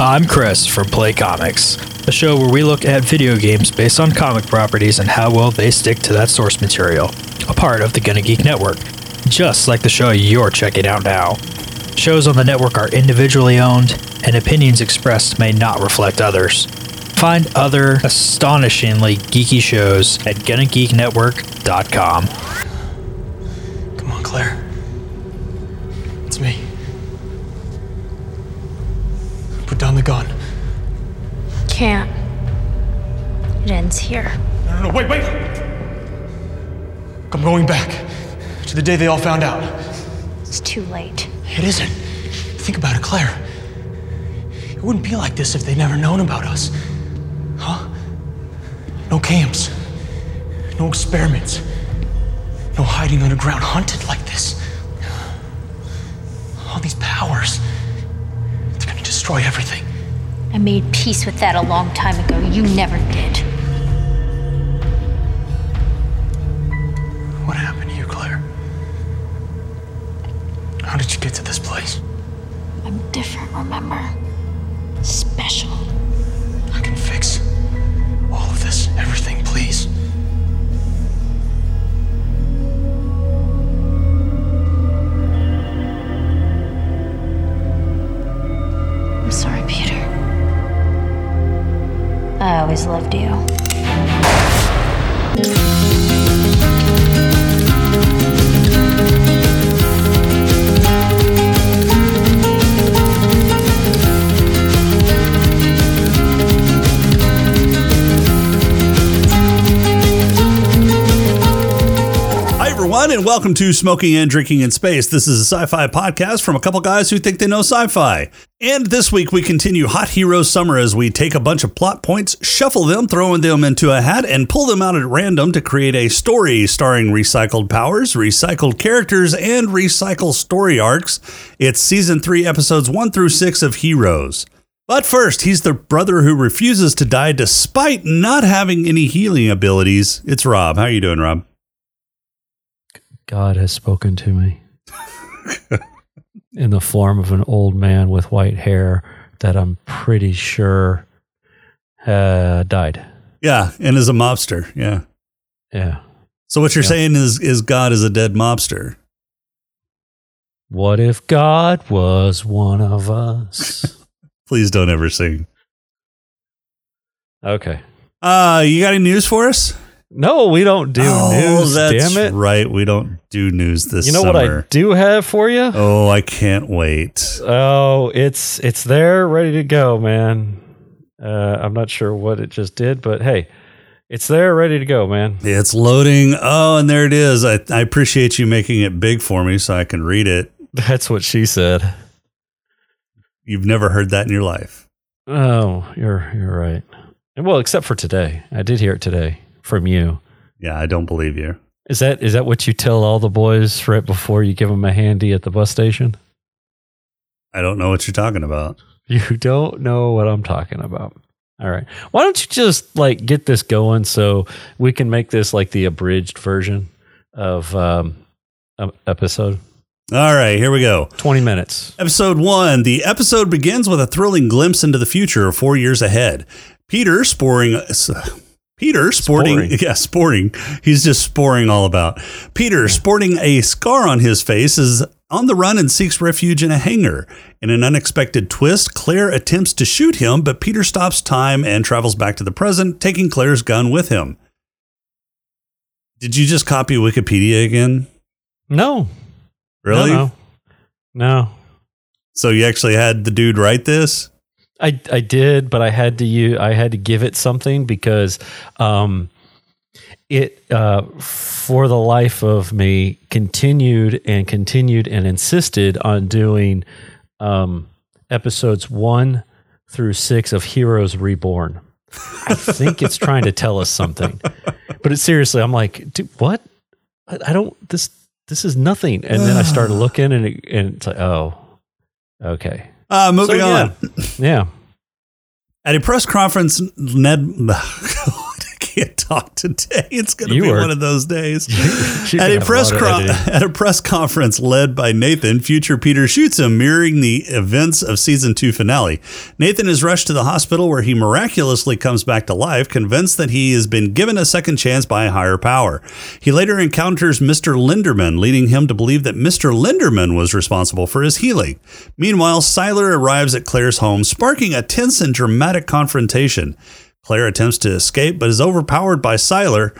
I'm Chris from Play Comics, a show where we look at video games based on comic properties and how well they stick to that source material, a part of the Gonna Geek Network, just like the show you're checking out now. Shows on the network are individually owned, and opinions expressed may not reflect others. Find other astonishingly geeky shows at GonnaGeekNetwork.com. Come on, Claire. Put down the gun. Can't. It ends here. No, no, no, wait, wait! I'm going back to the day they all found out. It's too late. It isn't. Think about it, Claire. It wouldn't be like this if they'd never known about us. Huh? No camps. No experiments. No hiding underground hunted like this. All these powers. They're gonna destroy everything. I made peace with that a long time ago. You never did. What happened to you, Claire? How did you get to this place? I'm different, remember? Special. I can fix all of this, everything, always loved you. And welcome to Smoking and Drinking in Space. This is a sci fi podcast from a couple guys who think they know sci fi. And this week we continue Hot Heroes Summer as we take a bunch of plot points, shuffle them, throwing them into a hat, and pull them out at random to create a story starring recycled powers, recycled characters, and recycled story arcs. It's season three, episodes one through six of Heroes. But first, he's the brother who refuses to die despite not having any healing abilities. It's Rob. How you doing, Rob? God has spoken to me in the form of an old man with white hair that I'm pretty sure uh, died. Yeah, and is a mobster. Yeah. Yeah. So what you're Yeah. saying is is God is a dead mobster. What if God was one of us? Please don't ever sing. okay. Uh, you got any news for us? No, we don't do news. Oh, that's damn it! right. We don't do news this You know what I do have for you? Oh, I can't wait. Oh, it's it's there, ready to go, man. Uh, I'm not sure what it just did, but hey, it's there, ready to go, man. It's loading. Oh, and there it is. I, I appreciate you making it big for me so I can read it. That's what she said. You've never heard that in your life. Oh, you're you're right. And well, except for today, I did hear it today from you. Yeah, I don't believe you. Is that is that what you tell all the boys right before you give them a handy at the bus station? I don't know what you're talking about. You don't know what I'm talking about. All right. Why don't you just like get this going so we can make this like the abridged version of um episode All right, here we go. 20 minutes. Episode one. The episode begins with a thrilling glimpse into the future of four years ahead. Peter sporing. Peter sporting, Sporing. yeah, sporting. He's just sporing all about. Peter sporting a scar on his face is on the run and seeks refuge in a hangar. In an unexpected twist, Claire attempts to shoot him, but Peter stops time and travels back to the present, taking Claire's gun with him. Did you just copy Wikipedia again? No. Really? No. No. no. So you actually had the dude write this? I I did, but I had to use I had to give it something because um it uh for the life of me continued and continued and insisted on doing um episodes 1 through 6 of Heroes Reborn. I think it's trying to tell us something. But it, seriously, I'm like, dude, what? I, I don't this this is nothing. And then I started looking and it, and it's like, oh, okay. Uh, moving So, on. Yeah. At a press conference, Ned. Can't talk today. It's going to be were- one of those days. At a press of cro- at a press conference led by Nathan, future Peter shoots him, mirroring the events of season two finale. Nathan is rushed to the hospital where he miraculously comes back to life, convinced that he has been given a second chance by a higher power. He later encounters Mr. Linderman, leading him to believe that Mr. Linderman was responsible for his healing. Meanwhile, Sylar arrives at Claire's home, sparking a tense and dramatic confrontation. Claire attempts to escape, but is overpowered by Sylar.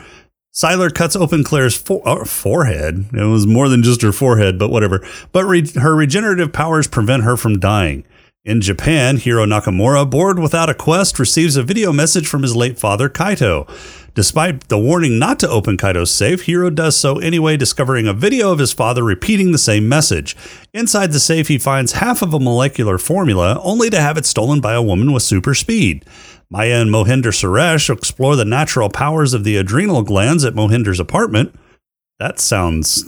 Sylar cuts open Claire's uh, forehead. It was more than just her forehead, but whatever. But re- her regenerative powers prevent her from dying. In Japan, Hiro Nakamura, bored without a quest, receives a video message from his late father, Kaito. Despite the warning not to open Kaito's safe, Hiro does so anyway, discovering a video of his father repeating the same message. Inside the safe, he finds half of a molecular formula, only to have it stolen by a woman with super speed. Maya and Mohinder Suresh explore the natural powers of the adrenal glands at Mohinder's apartment. That sounds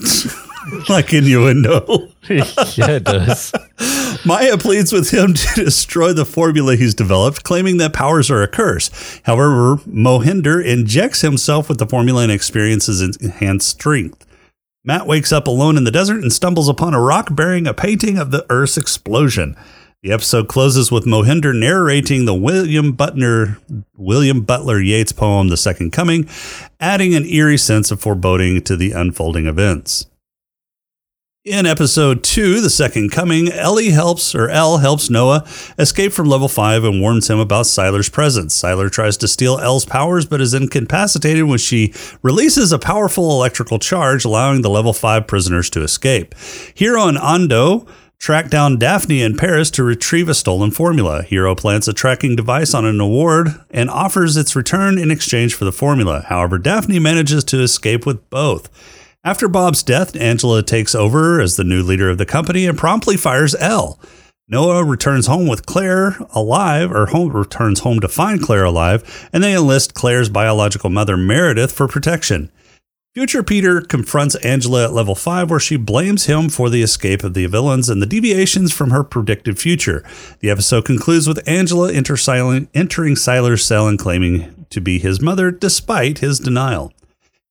like innuendo. yeah, it does. Maya pleads with him to destroy the formula he's developed, claiming that powers are a curse. However, Mohinder injects himself with the formula and experiences enhanced strength. Matt wakes up alone in the desert and stumbles upon a rock bearing a painting of the Earth's explosion. The episode closes with Mohinder narrating the William Butler William Butler Yeats poem The Second Coming, adding an eerie sense of foreboding to the unfolding events. In episode two, The Second Coming, Ellie helps, or Elle helps Noah escape from level five and warns him about Sylar's presence. Sylar tries to steal Elle's powers, but is incapacitated when she releases a powerful electrical charge, allowing the level five prisoners to escape. Hiro and Ando track down Daphne in Paris to retrieve a stolen formula. Hiro plants a tracking device on an award and offers its return in exchange for the formula. However, Daphne manages to escape with both. After Bob's death, Angela takes over as the new leader of the company and promptly fires Elle. Noah returns home with Claire alive, or home returns home to find Claire alive, and they enlist Claire's biological mother, Meredith, for protection. Future Peter confronts Angela at level 5, where she blames him for the escape of the villains and the deviations from her predicted future. The episode concludes with Angela enter Silen- entering Sylar's cell and claiming to be his mother, despite his denial.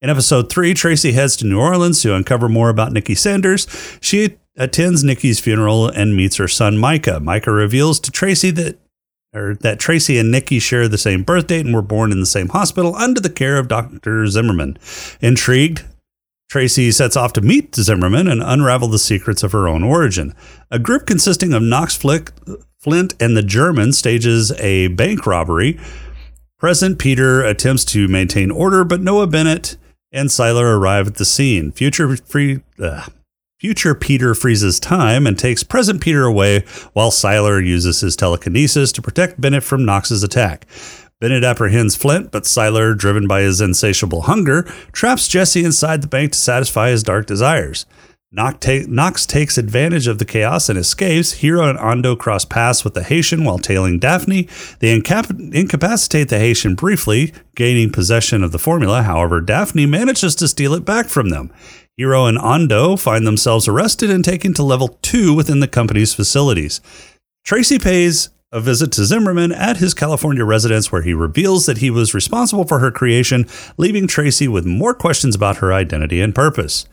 In episode 3, Tracy heads to New Orleans to uncover more about Niki Sanders. She attends Niki's funeral and meets her son Micah. Micah reveals to Tracy that or that Tracy and Niki share the same birth date and were born in the same hospital under the care of Dr. Zimmerman. Intrigued, Tracy sets off to meet Zimmerman and unravel the secrets of her own origin. A group consisting of Knox Flick, Flint and the German stages a bank robbery. Present Peter attempts to maintain order, but Noah Bennett and Sylar arrive at the scene. Future free. Future Peter freezes time and takes present Peter away while Sylar uses his telekinesis to protect Bennett from Knox's attack. Bennett apprehends Flint, but Sylar, driven by his insatiable hunger, traps Jesse inside the bank to satisfy his dark desires. Knox, ta- Knox takes advantage of the chaos and escapes. Hiro and Ando cross paths with the Haitian while tailing Daphne. They incap- incapacitate the Haitian briefly, gaining possession of the formula. However, Daphne manages to steal it back from them. Hiro and Ando find themselves arrested and taken to level 2 within the company's facilities. Tracy pays a visit to Zimmerman at his California residence where he reveals that he was responsible for her creation, leaving Tracy with more questions about her identity and purpose.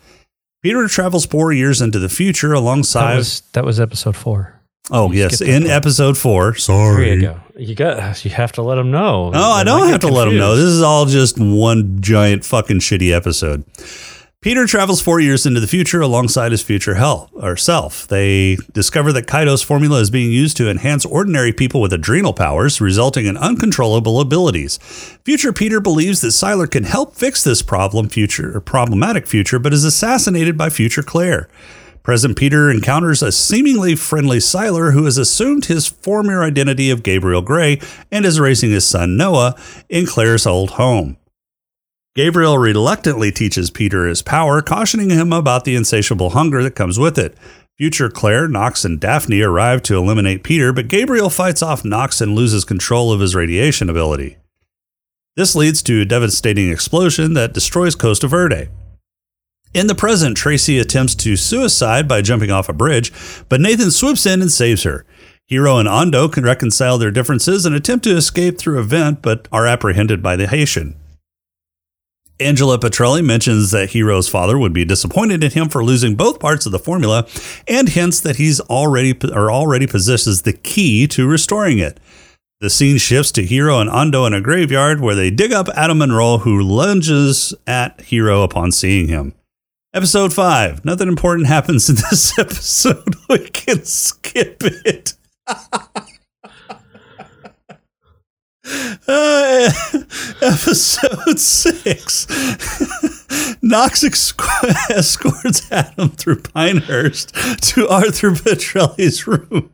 Peter travels four years into the future That alongside. was that was episode four. oh, yes, in part. episode four. Sorry, There you go. You got. You have to let them know. No, I don't have to get let him know. This is all just one giant fucking shitty episode. Peter travels four years into the future alongside his future hell or self. They discover that Kaito's formula is being used to enhance ordinary people with adrenal powers, resulting in uncontrollable abilities. Future Peter believes that Sylar can help fix this problem future or problematic future, but is assassinated by future Claire. Present Peter encounters a seemingly friendly Sylar who has assumed his former identity of Gabriel Gray and is raising his son Noah in Claire's old home. Gabriel reluctantly teaches Peter his power, cautioning him about the insatiable hunger that comes with it. Future Claire, Knox, and Daphne arrive to eliminate Peter, but Gabriel fights off Knox and loses control of his radiation ability. This leads to a devastating explosion that destroys Costa Verde. In the present, Tracy attempts to suicide by jumping off a bridge, but Nathan swoops in and saves her. Hiro and Ando can reconcile their differences and attempt to escape through a vent, but are apprehended by the Haitian. Angela Petrelli mentions that Hiro's father would be disappointed in him for losing both parts of the formula and hints that he's already or already possesses the key to restoring it. The scene shifts to Hiro and Ando in a graveyard where they dig up Adam Monroe, who lunges at Hiro upon seeing him. Episode 5. Nothing important happens in this episode. We can skip it. Uh, episode six. Knox escorts Adam through Pinehurst to Arthur Petrelli's room.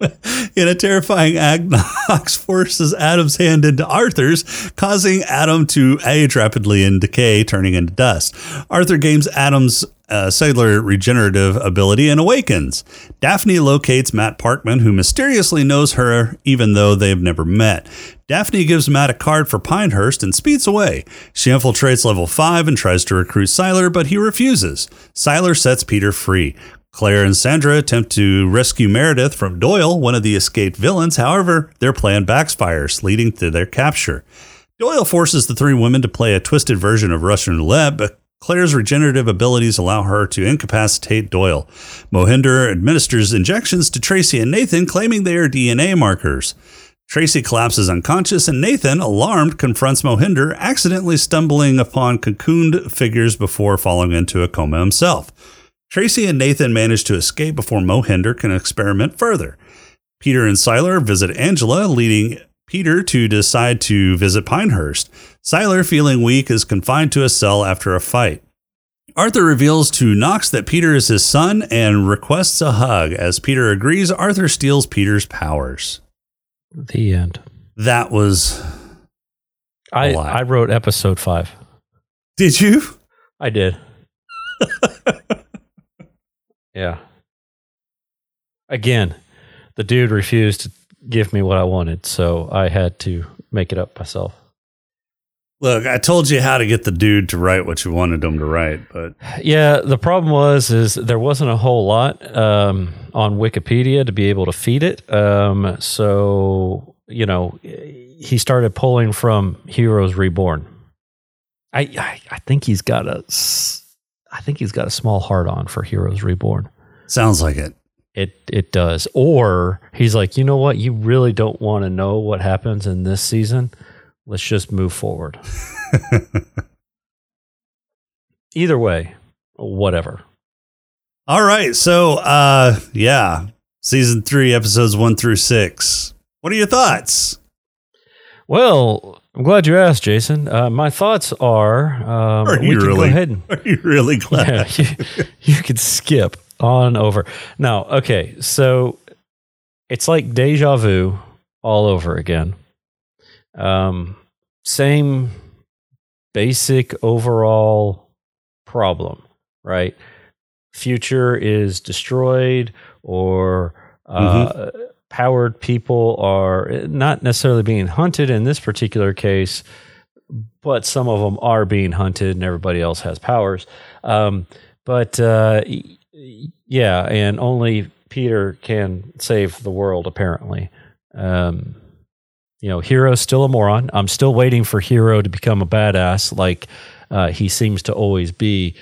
In a terrifying act, Knox forces Adam's hand into Arthur's, causing Adam to age rapidly in decay, turning into dust. Arthur gains Adam's uh, cellular regenerative ability and awakens. Daphne locates Matt Parkman, who mysteriously knows her even though they've never met. Daphne gives Matt a card for Pinehurst and speeds away. She infiltrates level 5 and tries to recruit Sylar, but he refuses. Sylar sets Peter free. Claire and Sandra attempt to rescue Meredith from Doyle, one of the escaped villains. However, their plan backfires, leading to their capture. Doyle forces the three women to play a twisted version of Russian roulette, Claire's regenerative abilities allow her to incapacitate Doyle. Mohinder administers injections to Tracy and Nathan, claiming they are DNA markers. Tracy collapses unconscious, and Nathan, alarmed, confronts Mohinder, accidentally stumbling upon cocooned figures before falling into a coma himself. Tracy and Nathan manage to escape before Mohinder can experiment further. Peter and Sylar visit Angela, leading Peter to decide to visit Pinehurst. Sylar, feeling weak, is confined to a cell after a fight. Arthur reveals to Knox that Peter is his son and requests a hug. As Peter agrees, Arthur steals Peter's powers. The end. That was. I lot. I wrote episode five. Did you? I did. yeah. Again, the dude refused to give me what I wanted, so I had to make it up myself. Look, I told you how to get the dude to write what you wanted him to write, but Yeah, the problem was is there wasn't a whole lot um, on Wikipedia to be able to feed it. Um, so you know, he started pulling from Heroes Reborn. I, I I think he's got a I think he's got a small heart on for Heroes Reborn. sounds like it. It it does. Or he's like, you know what? You really don't want to know what happens in this season. Let's just move forward. Either way, whatever. All right, so uh yeah, season 3 episodes 1 through 6. What are your thoughts? Well, I'm glad you asked, Jason. Uh, my thoughts are, um, Are you really? ahead and Are you really glad? yeah, you, you could skip on over. Now, okay, so it's like deja vu all over again. Um, same basic overall problem, right? Future is destroyed, or uh, powered people are not necessarily being hunted in this particular case, but some of them are being hunted, and everybody else has powers. Um, but uh, yeah, and only Peter can save the world, apparently. Um, you know, Hiro's still a moron. I'm still waiting for Hiro to become a badass, like uh, he seems to always be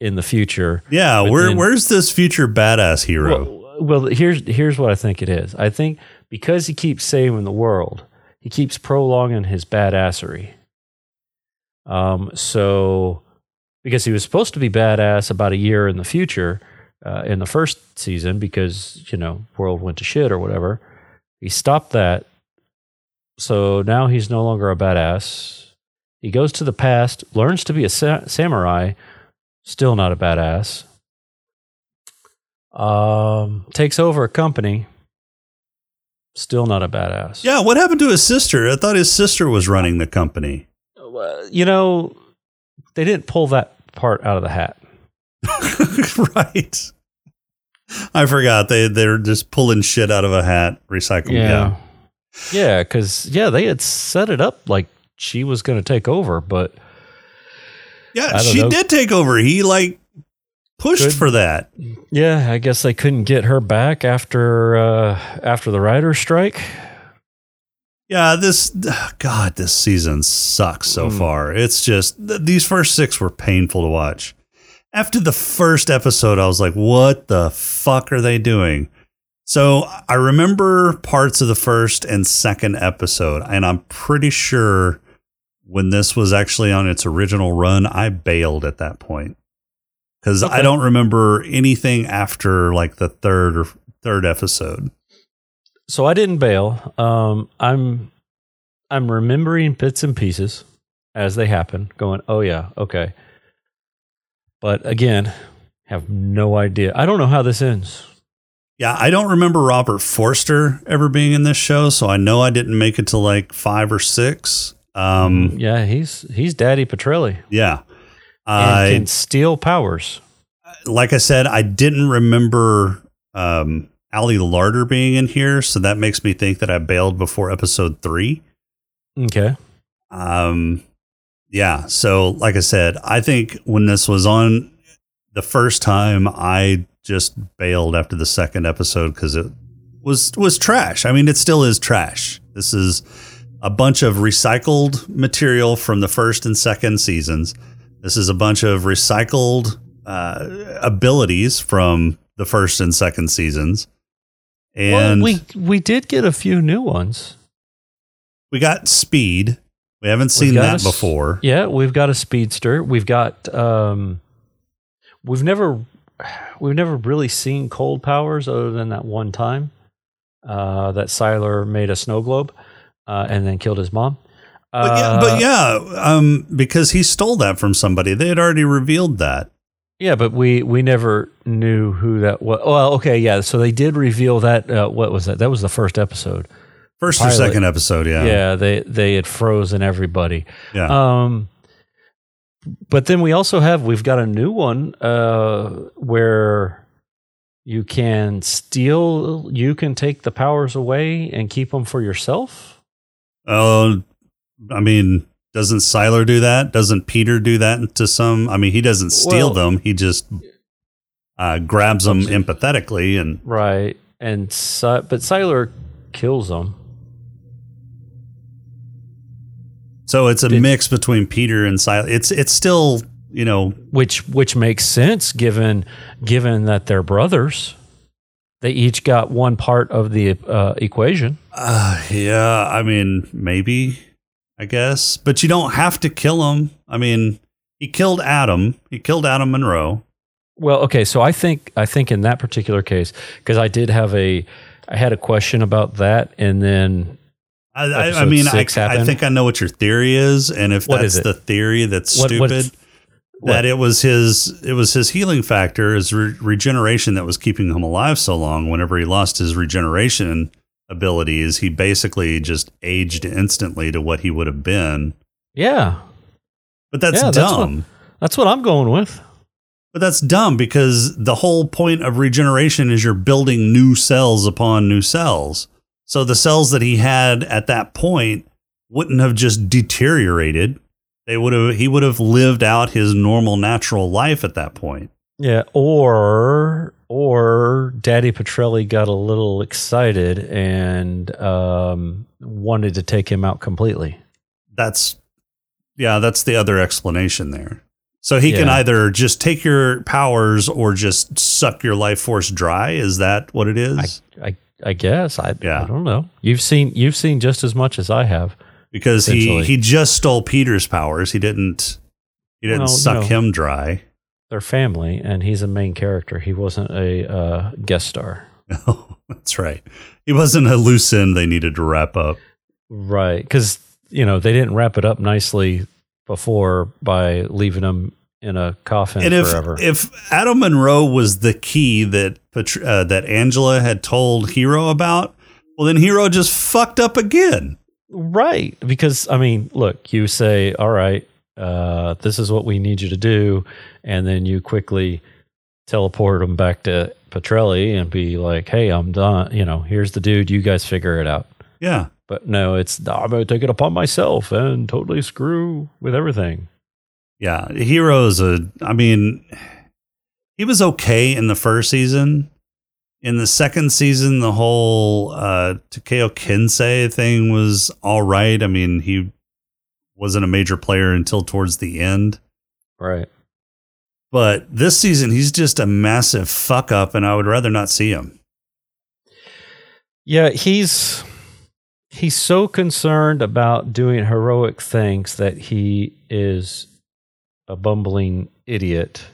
in the future. Yeah, But where then- where's this future badass hero? Well, well, here's here's what I think it is. I think because he keeps saving the world, he keeps prolonging his badassery. Um, so because he was supposed to be badass about a year in the future, uh, in the first season, because you know world went to shit or whatever, he stopped that. So now he's no longer a badass. He goes to the past, learns to be a sa- samurai, still not a badass um, takes over a company. Still not a badass. yeah, what happened to his sister? I thought his sister was running the company. Uh, You know, they didn't pull that part out of the hat. right. I forgot they they're just pulling shit out of a hat, recycling. Yeah. Yeah, because yeah, they had set it up like she was going to take over, but Yeah, she know. did take over. He like pushed Good. for that. yeah, I guess they couldn't get her back after uh, after the writer's strike. Yeah, this God, this season sucks so far. It's just th- these first six were painful to watch. After the first episode, I was like, "What the fuck are they doing?" So I remember parts of the first and second episode, and I'm pretty sure when this was actually on its original run, I bailed at that point because I don't remember anything after like the third or third episode. So I didn't bail. Um, I'm I'm remembering bits and pieces as they happen, going, "Oh yeah, okay." But again, have no idea. I don't know how this ends. Yeah, I don't remember Robert Forster ever being in this show, so I know I didn't make it to like five or six. Um, Yeah, he's he's Daddy Petrelli yeah, and I can steal powers. like I said, I didn't remember um, Ali Larter being in here, so that makes me think that I bailed before episode three. Okay. Um, yeah, so like I said, I think when this was on the first time, I just bailed after the second episode because it was was trash. I mean, it still is trash. This is a bunch of recycled material from the first and second seasons. This is a bunch of recycled uh, abilities from the first and second seasons, and well, we we did get a few new ones. we got speed. We haven't seen that a before. Yeah, we've got a speedster. We've got um we've never we've never really seen cold powers other than that one time uh that Sylar made a snow globe uh and then killed his mom. But yeah, Uh, but yeah, um, because he stole that from somebody. They had already revealed that. Yeah, but we we never knew who that was. Well, okay, yeah. So they did reveal that. Uh, what was that? That was the first episode. First or second episode, yeah. Yeah, they they had frozen everybody. Yeah. Um, but then we also have we've got a new one uh, where you can steal. You can take the powers away and keep them for yourself. Oh, I mean, doesn't Sylar do that? Doesn't Peter do that to some? I mean, he doesn't steal Well- them. He just uh, grabs them empathetically and Right. And but Sylar kills them. So it's a Did- mix between Peter and Sylar. It's it's still, you know, which which makes sense given given that they're brothers. They each got one part of the uh, equation. uh, yeah, I mean, maybe I guess, but you don't have to kill him. I mean, he killed Adam. He killed Adam Monroe. Well, okay, so I think I think in that particular case, because I did have a I had a question about that, and then I, I, mean, I, I think I know what your theory is, and if What that's the theory that's What- stupid, that it was his it was his healing factor, his re- regeneration that was keeping him alive so long. Whenever he lost his regeneration abilities, he basically just aged instantly to what he would have been. yeah, But that's Yeah, that's dumb. that's what I'm going with. but that's dumb because the whole point of regeneration is you're building new cells upon new cells. So the cells that he had at that point wouldn't have just deteriorated. They would have he would have lived out his normal natural life at that point. Yeah, or or Daddy Petrelli got a little excited and um, wanted to take him out completely. That's yeah, that's the other explanation there. So he can either just take your powers or just suck your life force dry. Is that what it is? I I guess I Yeah. I don't know. You've seen you've seen just as much as I have. because he he just stole Peter's powers. He didn't he didn't Well, suck know. him dry. They're family, and he's a main character. He wasn't a uh, guest star, Oh, that's right. He wasn't a loose end they needed to wrap up. right? Because you know they didn't wrap it up nicely before by leaving him in a coffin and if forever. if Adam Monroe was the key that uh, that Angela had told Hiro about, well then Hiro just fucked up again. Right. Because, I mean, look, you say, all right, uh, this is what we need you to do. And then you quickly teleport them back to Petrelli and be like, hey, I'm done. You know, here's the dude. You guys figure it out. Yeah. But no, it's, I'm going to take it upon myself and totally screw with everything. Yeah, Hiro's a. I mean, he was okay in the first season. in the second season, the whole uh, Takezo Kensei thing was all right. I mean, he wasn't a major player until towards the end. Right. But this season, he's just a massive fuck up, and I would rather not see him. Yeah, he's he's so concerned about doing heroic things that he is a bumbling idiot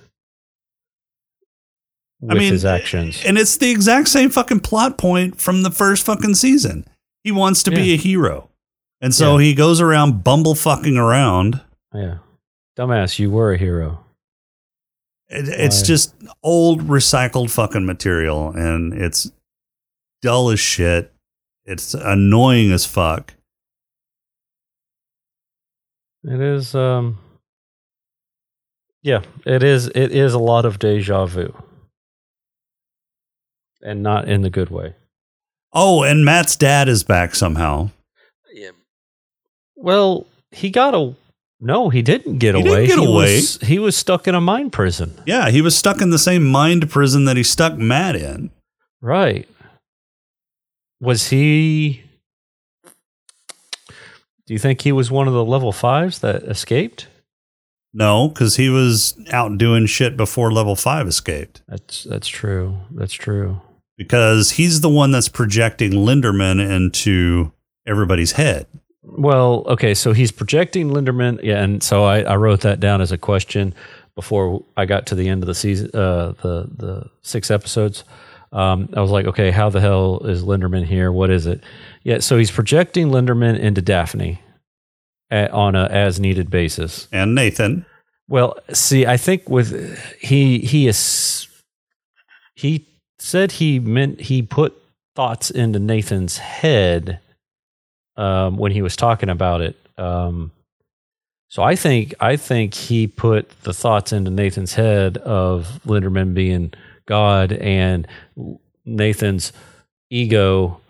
with I mean, his actions. And it's the exact same fucking plot point from the first fucking season. He wants to be a hero. And so Yeah. he goes around bumble fucking around. Yeah. Dumbass, you were a hero. It, it's just old recycled fucking material and it's dull as shit. It's annoying as fuck. It is um Yeah, it is it is a lot of deja vu. And not in the good way. Oh, and Matt's dad is back somehow. Yeah. Well, he got a no, he didn't get away. He didn't get he away. Was, he was stuck in a mine prison. Yeah, he was stuck in the same mind prison that he stuck Matt in. Right. Was he Do you think he was one of the level 5s that escaped? No, because he was out doing shit before level five escaped. That's that's true. That's true. Because he's the one that's projecting Linderman into everybody's head. Well, okay, so he's projecting Linderman, yeah, and so I, I wrote that down as a question before I got to the end of the season, uh, the the six episodes. Um, I was like, okay, how the hell is Linderman here? What is it? Yeah, so he's projecting Linderman into Daphne on a as needed basis. And Nathan. Well, see, I think with he he is he said he meant he put thoughts into Nathan's head um, when he was talking about it. Um, so I think I think he put the thoughts into Nathan's head of Linderman being God, and Nathan's ego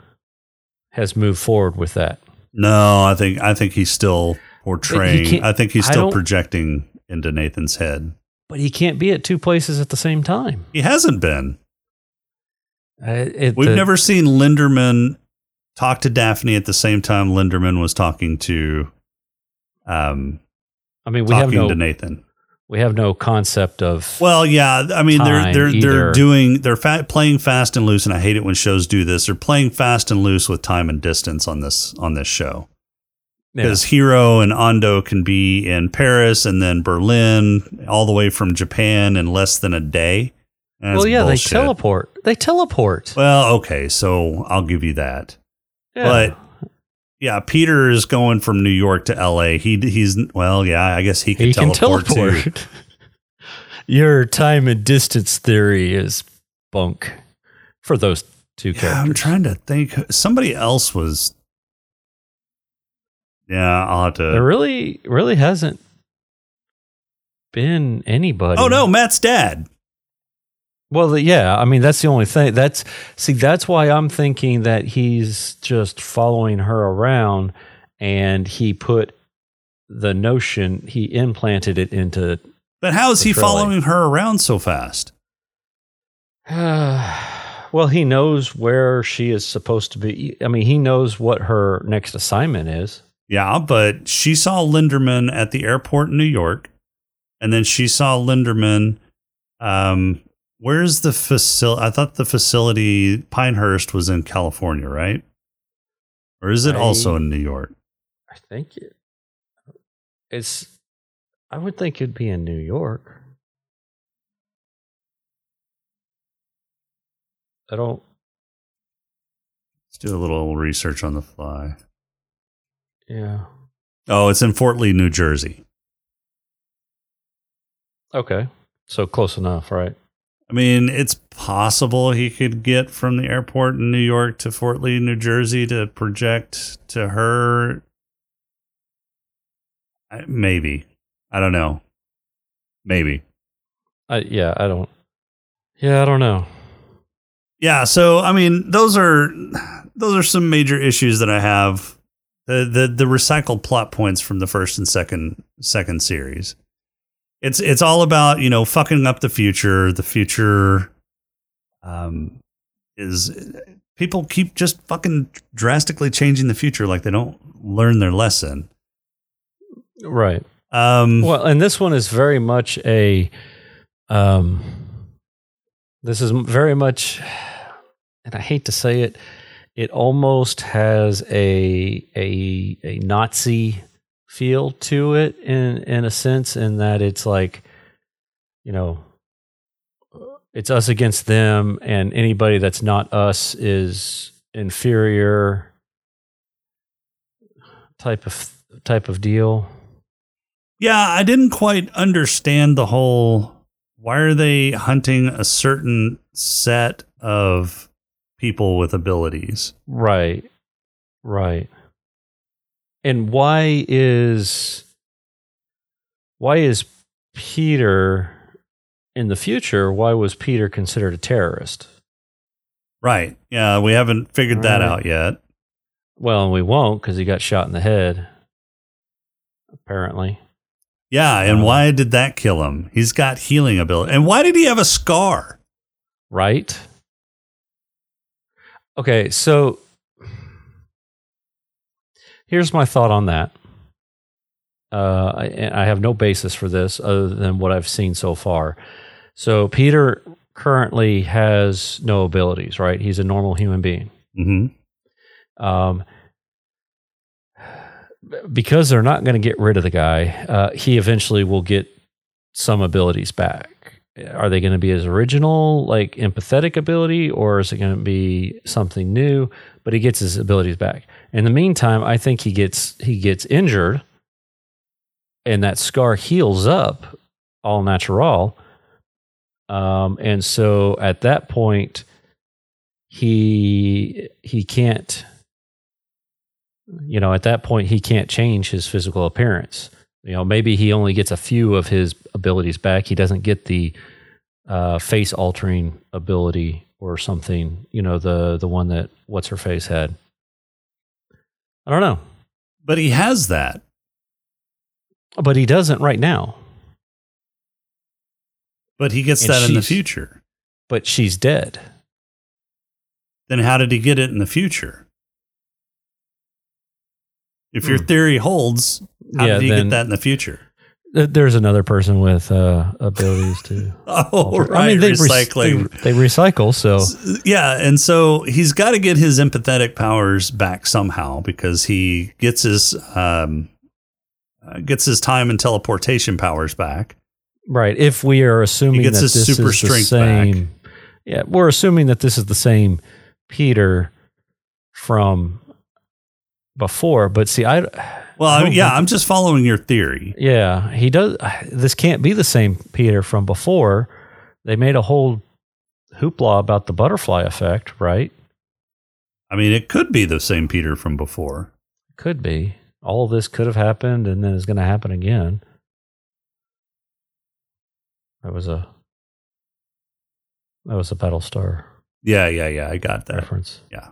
has moved forward with that. No, I think I think he's still portraying. I think he's still projecting into Nathan's head. But he can't be at two places at the same time. He hasn't been. Uh, it- We've the- never seen Linderman talk to Daphne at the same time Linderman was talking to um I mean, we have no to Nathan. We have no concept of Well, yeah, I mean they're they're they're doing they're fa- playing fast and loose, and I hate it when shows do this. They're playing fast and loose with time and distance on this on this show Yeah. because Hiro and Ando can be in Paris and then Berlin, all the way from Japan in less than a day. And well, yeah, bullshit. they teleport. They teleport. Well, okay, so I'll give you that. Yeah. But yeah, Peter is going from New York to L.A. He he's well, yeah, I guess he can he can teleport, too. teleport. Your time and distance theory is bunk for those two Yeah, characters. I'm trying to think. Somebody else was. Yeah, I'll have There really, really hasn't been anybody. Oh no, Matt's dad. Well, yeah. I mean, that's the only thing. That's see. That's why I'm thinking that he's just following her around, and he put the notion he implanted it into. But how is he following her around so fast? well, he knows where she is supposed to be. I mean, he knows what her next assignment is. Yeah, but she saw Linderman at the airport in New York, and then she saw Linderman. Um, where's the facility? I thought the facility Pinehurst was in California, right? Or is it I- also in New York? I think it, it's. I would think it'd be in New York. I don't. Let's do a little research on the fly. Yeah. Oh, it's in Fort Lee, New Jersey. Okay. So close enough, right? I mean, it's possible he could get from the airport in New York to Fort Lee, New Jersey to project to her. Maybe. I don't know. Maybe. I yeah. I don't. Yeah, I don't know. Yeah, so I mean, those are those are some major issues that I have. The the the recycled plot points from the first and second second series. It's it's all about, you know, fucking up the future, the future um is people keep just fucking drastically changing the future like they don't learn their lesson. Right. Um, Well, and this one is very much a. Um, this is very much, and I hate to say it, it almost has a a a Nazi feel to it in in a sense, in that it's like, you know, it's us against them, and anybody that's not us is inferior. Type of type of deal. Yeah, I didn't quite understand the whole why are they hunting a certain set of people with abilities? Right. Right. And why is why is Peter in the future, why was Peter considered a terrorist? Right. Yeah, we haven't figured that Right. out yet. Well, we won't because he got shot in the head. Apparently. Yeah, and Um, why did that kill him? He's got healing ability. And why did he have a scar? Right? Okay, so here's my thought on that. Uh, I, I have no basis for this other than what I've seen so far. So Peter currently has no abilities, right? He's a normal human being. hmm Um, because they're not going to get rid of the guy, uh, he eventually will get some abilities back. Are they going to be his original, like empathetic ability, or is it going to be something new? But he gets his abilities back. In the meantime, I think he gets he gets injured, and that scar heals up all natural. Um, and so at that point, he he can't you know at that point he can't change his physical appearance. You know maybe he only gets a few of his abilities back. He doesn't get the uh, face altering ability or something you know the the one that what's her face had i don't know But he has that. but he doesn't right now But he gets And that in the future. but she's dead Then how did he get it in the future? If your Hmm. theory holds, how Yeah, did he then- get that in the future? Th- there's another person with uh, abilities too Oh, right. i mean they rec- recycling. they, they recycle so yeah, and so he's got to get his empathetic powers back somehow because he gets his um, uh, gets his time and teleportation powers back. Right. If we are assuming He gets that his this super is the strength same, yeah, we're assuming that this is the same Peter from before. But see, I Well, I yeah, I'm just following your theory. yeah, he does. This can't be the same Peter from before. They made a whole hoopla about the butterfly effect, right? I mean, it could be the same Peter from before. Could be. All of this could have happened, and then it's going to happen again. That was a that was a Battlestar. Yeah, yeah, yeah. I got that. reference. Yeah.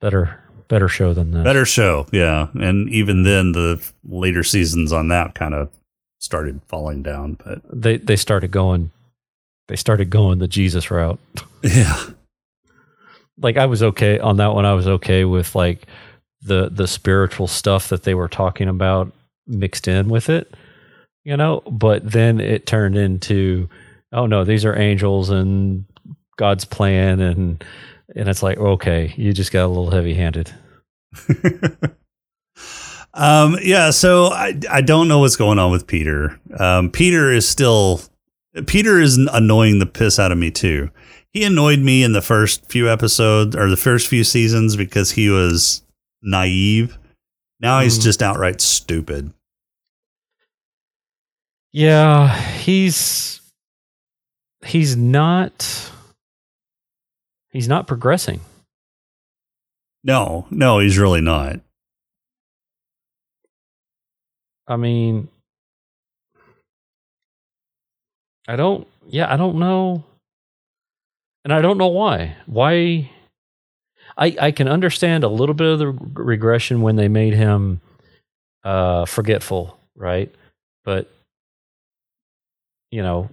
better better show than this. Better show, yeah. And even then, the later seasons on that kind of started falling down. But They they started going, they started going the Jesus route. yeah, Like I was okay on that one. I was okay with like the the spiritual stuff that they were talking about mixed in with it, you know. But then it turned into, oh no, these are angels and God's plan, and and it's like okay, you just got a little heavy handed. um, yeah. So I I don't know what's going on with Peter. Um, Peter is still Peter is annoying the piss out of me too. He annoyed me in the first few episodes or the first few seasons because he was naive. Now he's Mhm. just outright stupid. Yeah, he's he's not he's not progressing. No, no, he's really not. I mean, I don't, yeah, I don't know. And I don't know why. Why? I, I can understand a little bit of the regression when they made him uh, forgetful, right? But, you know,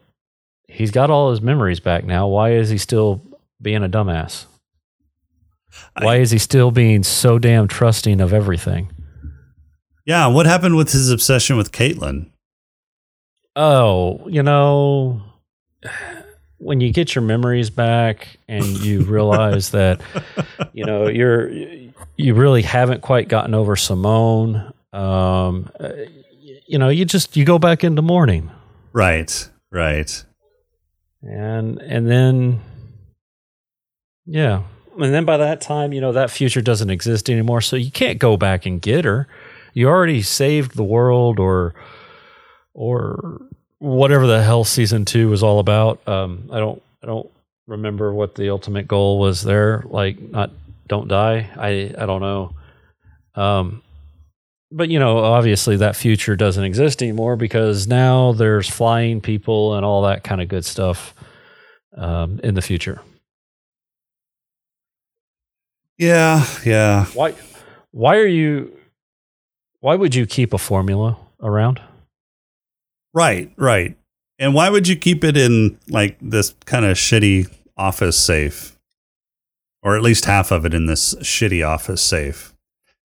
he's got all his memories back now. Why is he still being a dumbass? Why is he still being so damn trusting of everything? Yeah, what happened with his obsession with Caitlin? Oh, you know, when you get your memories back and you realize that, you know, you're you really haven't quite gotten over Simone. Um, you know, you just you go back into mourning, Right, right. and and then, yeah, and then by that time, you know, that future doesn't exist anymore. So you can't go back and get her. You already saved the world, or or whatever the hell season two was all about. Um, I don't I don't remember what the ultimate goal was there. Like not don't die. I I don't know. Um, but you know, obviously that future doesn't exist anymore because now there's flying people and all that kind of good stuff um, in the future. Yeah, yeah. Why why are you why would you keep a formula around? Right, right. And why would you keep it in like this kind of shitty office safe? Or at least half of it in this shitty office safe.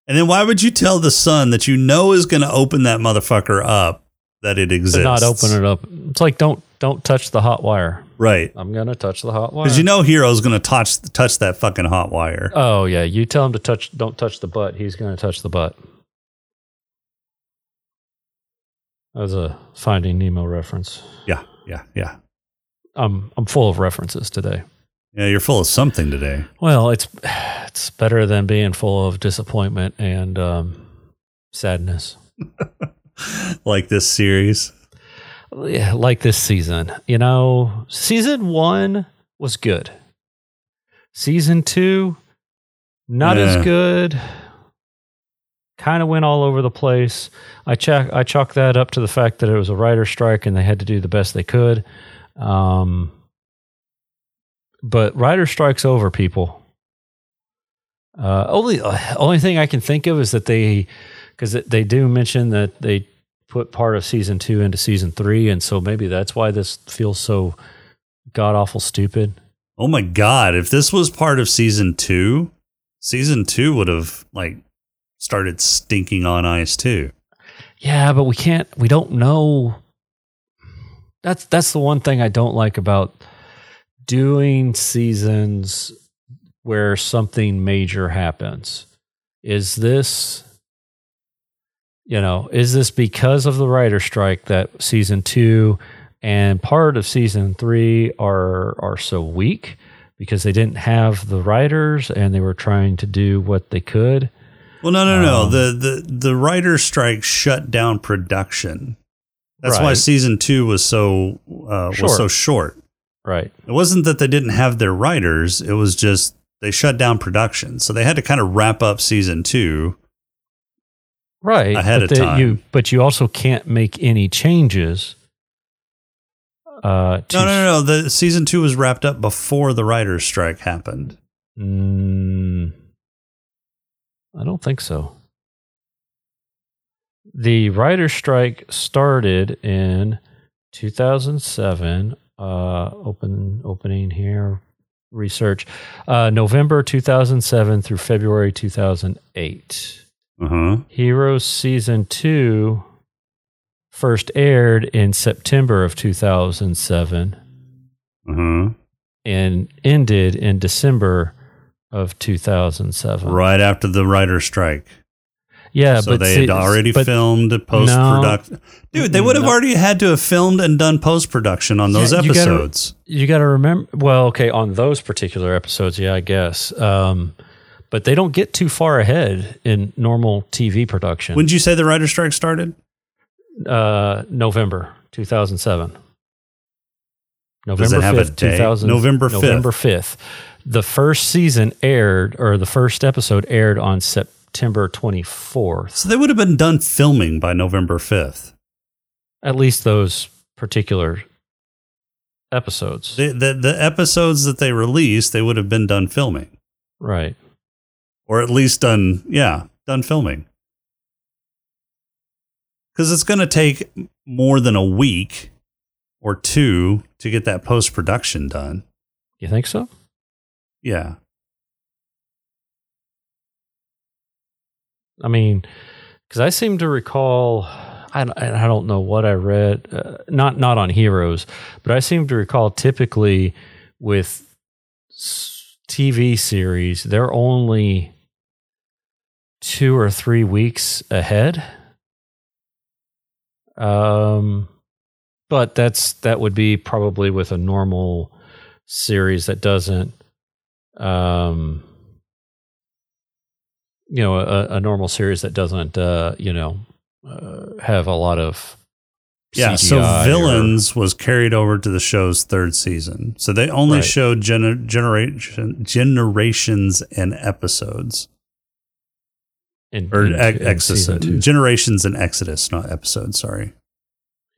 And then why would you tell the son that you know is going to open that motherfucker up that it exists? To not open it up. It's like don't don't touch the hot wire. Right. I'm gonna touch the hot wire. Because you know Hiro's going to touch touch that fucking hot wire. Oh yeah, you tell him to touch. Don't touch the butt. He's going to touch the butt. That was a Finding Nemo reference. Yeah, yeah, yeah. I'm I'm full of references today. Yeah, you're full of something today. Well, it's it's better than being full of disappointment and um, sadness. Like this series. Like this season. You know, season one was good. Season two, not Yeah. as good. Kind of went all over the place. I check. I chalk that up to the fact that it was a writer strike and they had to do the best they could. Um, but writer strikes over, people. Uh, only uh, only thing I can think of is that they because they do mention that they put part of season two into season three, and so maybe that's why this feels so god awful stupid. Oh my god, if this was part of season 2, season 2 would have like started stinking on ice too. Yeah, but we can't. We don't know. That's that's the one thing I don't like about doing seasons where something major happens. Is this, you know, is this because of the writer strike that season two and part of season three are are so weak because they didn't have the writers and they were trying to do what they could? Well, no, no, no. Um, the the the writer strike shut down production. That's why season two was so uh, was so short. Right. It wasn't that they didn't have their writers; it was just they shut down production, so they had to kind of wrap up season two. Right ahead but of the- time. You, but you also can't make any changes. Uh, No, no, no, no. The season two was wrapped up before the writer's strike happened. Mm, I don't think so. The writer's strike started in 2007. Uh, open opening here. Research uh, November 2007 through February 2008. Uh huh. Heroes season two first aired in September of 2007 Uh huh. and ended in December of 2007. Right after the writer's strike. Yeah, so but they see- had already but- filmed post production. Dude, they would have No. already had to have filmed and done post production on those Yeah, episodes. You got to remember. Well, okay, on those particular episodes, yeah, I guess. Um, but they don't get too far ahead in normal TV production. When did you say the writer's strike started? uh, November 2007. November Does it have a 5th, day? 2000 November 5th. November 5th. The first season aired, or the first episode aired on September 24th. So they would have been done filming by November 5th. At least those particular episodes. The, the, the episodes that they released, they would have been done filming. right. Or at least done, yeah, done filming. Because it's going to take more than a week or two to get that post production done. You think so? Yeah. I mean, because I seem to recall, I, I don't know what I read, uh, not not on Heroes, but I seem to recall typically with TV series, they're only two or three weeks ahead. Um, but that's that would be probably with a normal series that doesn't, um, you know, a, a normal series that doesn't, uh, you know, uh, have a lot of yeah, so CGI or- Villains was carried over to the show's third season. So they only Right. showed gener- generation generations and episodes. In, Or in- ex- in Exodus. Generations and Exodus, not episode. sorry.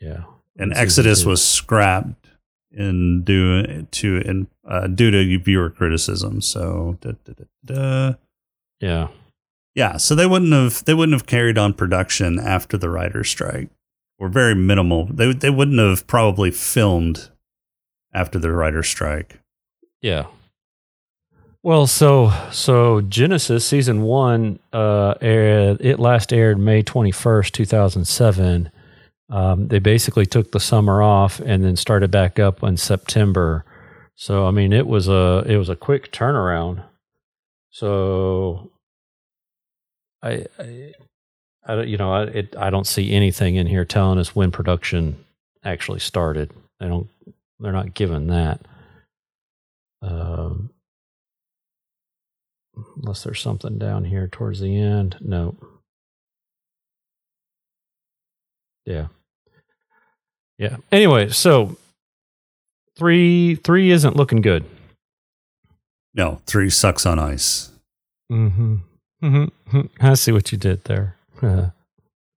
yeah, And Exodus two. was scrapped in due to in uh, due to viewer criticism. So da, da, da, da. yeah, yeah, so they wouldn't have they wouldn't have carried on production after the writer's strike, or very minimal. They they wouldn't have probably filmed after the writer's strike. yeah. Well, so so Genesis season one, uh, aired, it last aired May twenty first, two thousand seven. Um, they basically took the summer off and then started back up in September. So I mean, it was a it was a quick turnaround. So I, I, I you know I it, I don't see anything in here telling us when production actually started. They don't they're not given that. Um, unless there's something down here towards the end. No. Yeah. Yeah. Anyway, so three three isn't looking good. No, three sucks on ice. Mm-hmm. Mm-hmm. I see what you did there.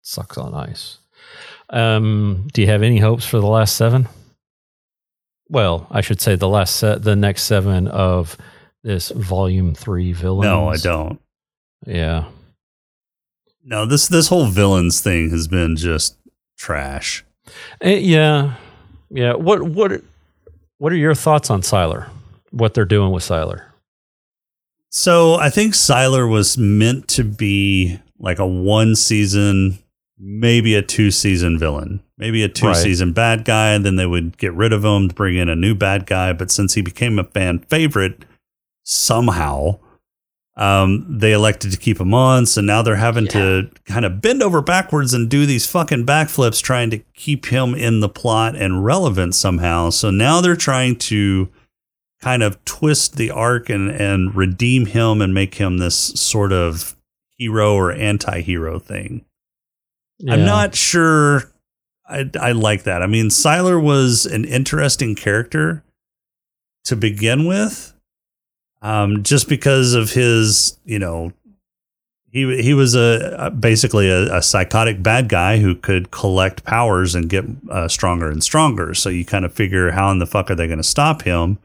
Sucks on ice. Um, do you have any hopes for the last seven? Well, I should say the last set, the next seven of this volume three villain. No, I don't. Yeah. No, this this whole villains thing has been just trash. Eh, yeah. Yeah. What what what are your thoughts on Sylar? What they're doing with Sylar? So I think Sylar was meant to be like a one season, maybe a two season villain, maybe a two season bad guy, and then they would get rid of him to bring in a new bad guy. But since he became a fan favorite somehow, um, they elected to keep him on. So now they're having to kind of bend over backwards and do these fucking backflips trying to keep him in the plot and relevant somehow. So now they're trying to kind of twist the arc and, and redeem him and make him this sort of hero or anti-hero thing. I'm not sure I, I like that. I mean, Sylar was an interesting character to begin with, um, just because of his, you know, he he was a, basically a, a psychotic bad guy who could collect powers and get uh, stronger and stronger. So you kind of figure how in the fuck are they going to stop him?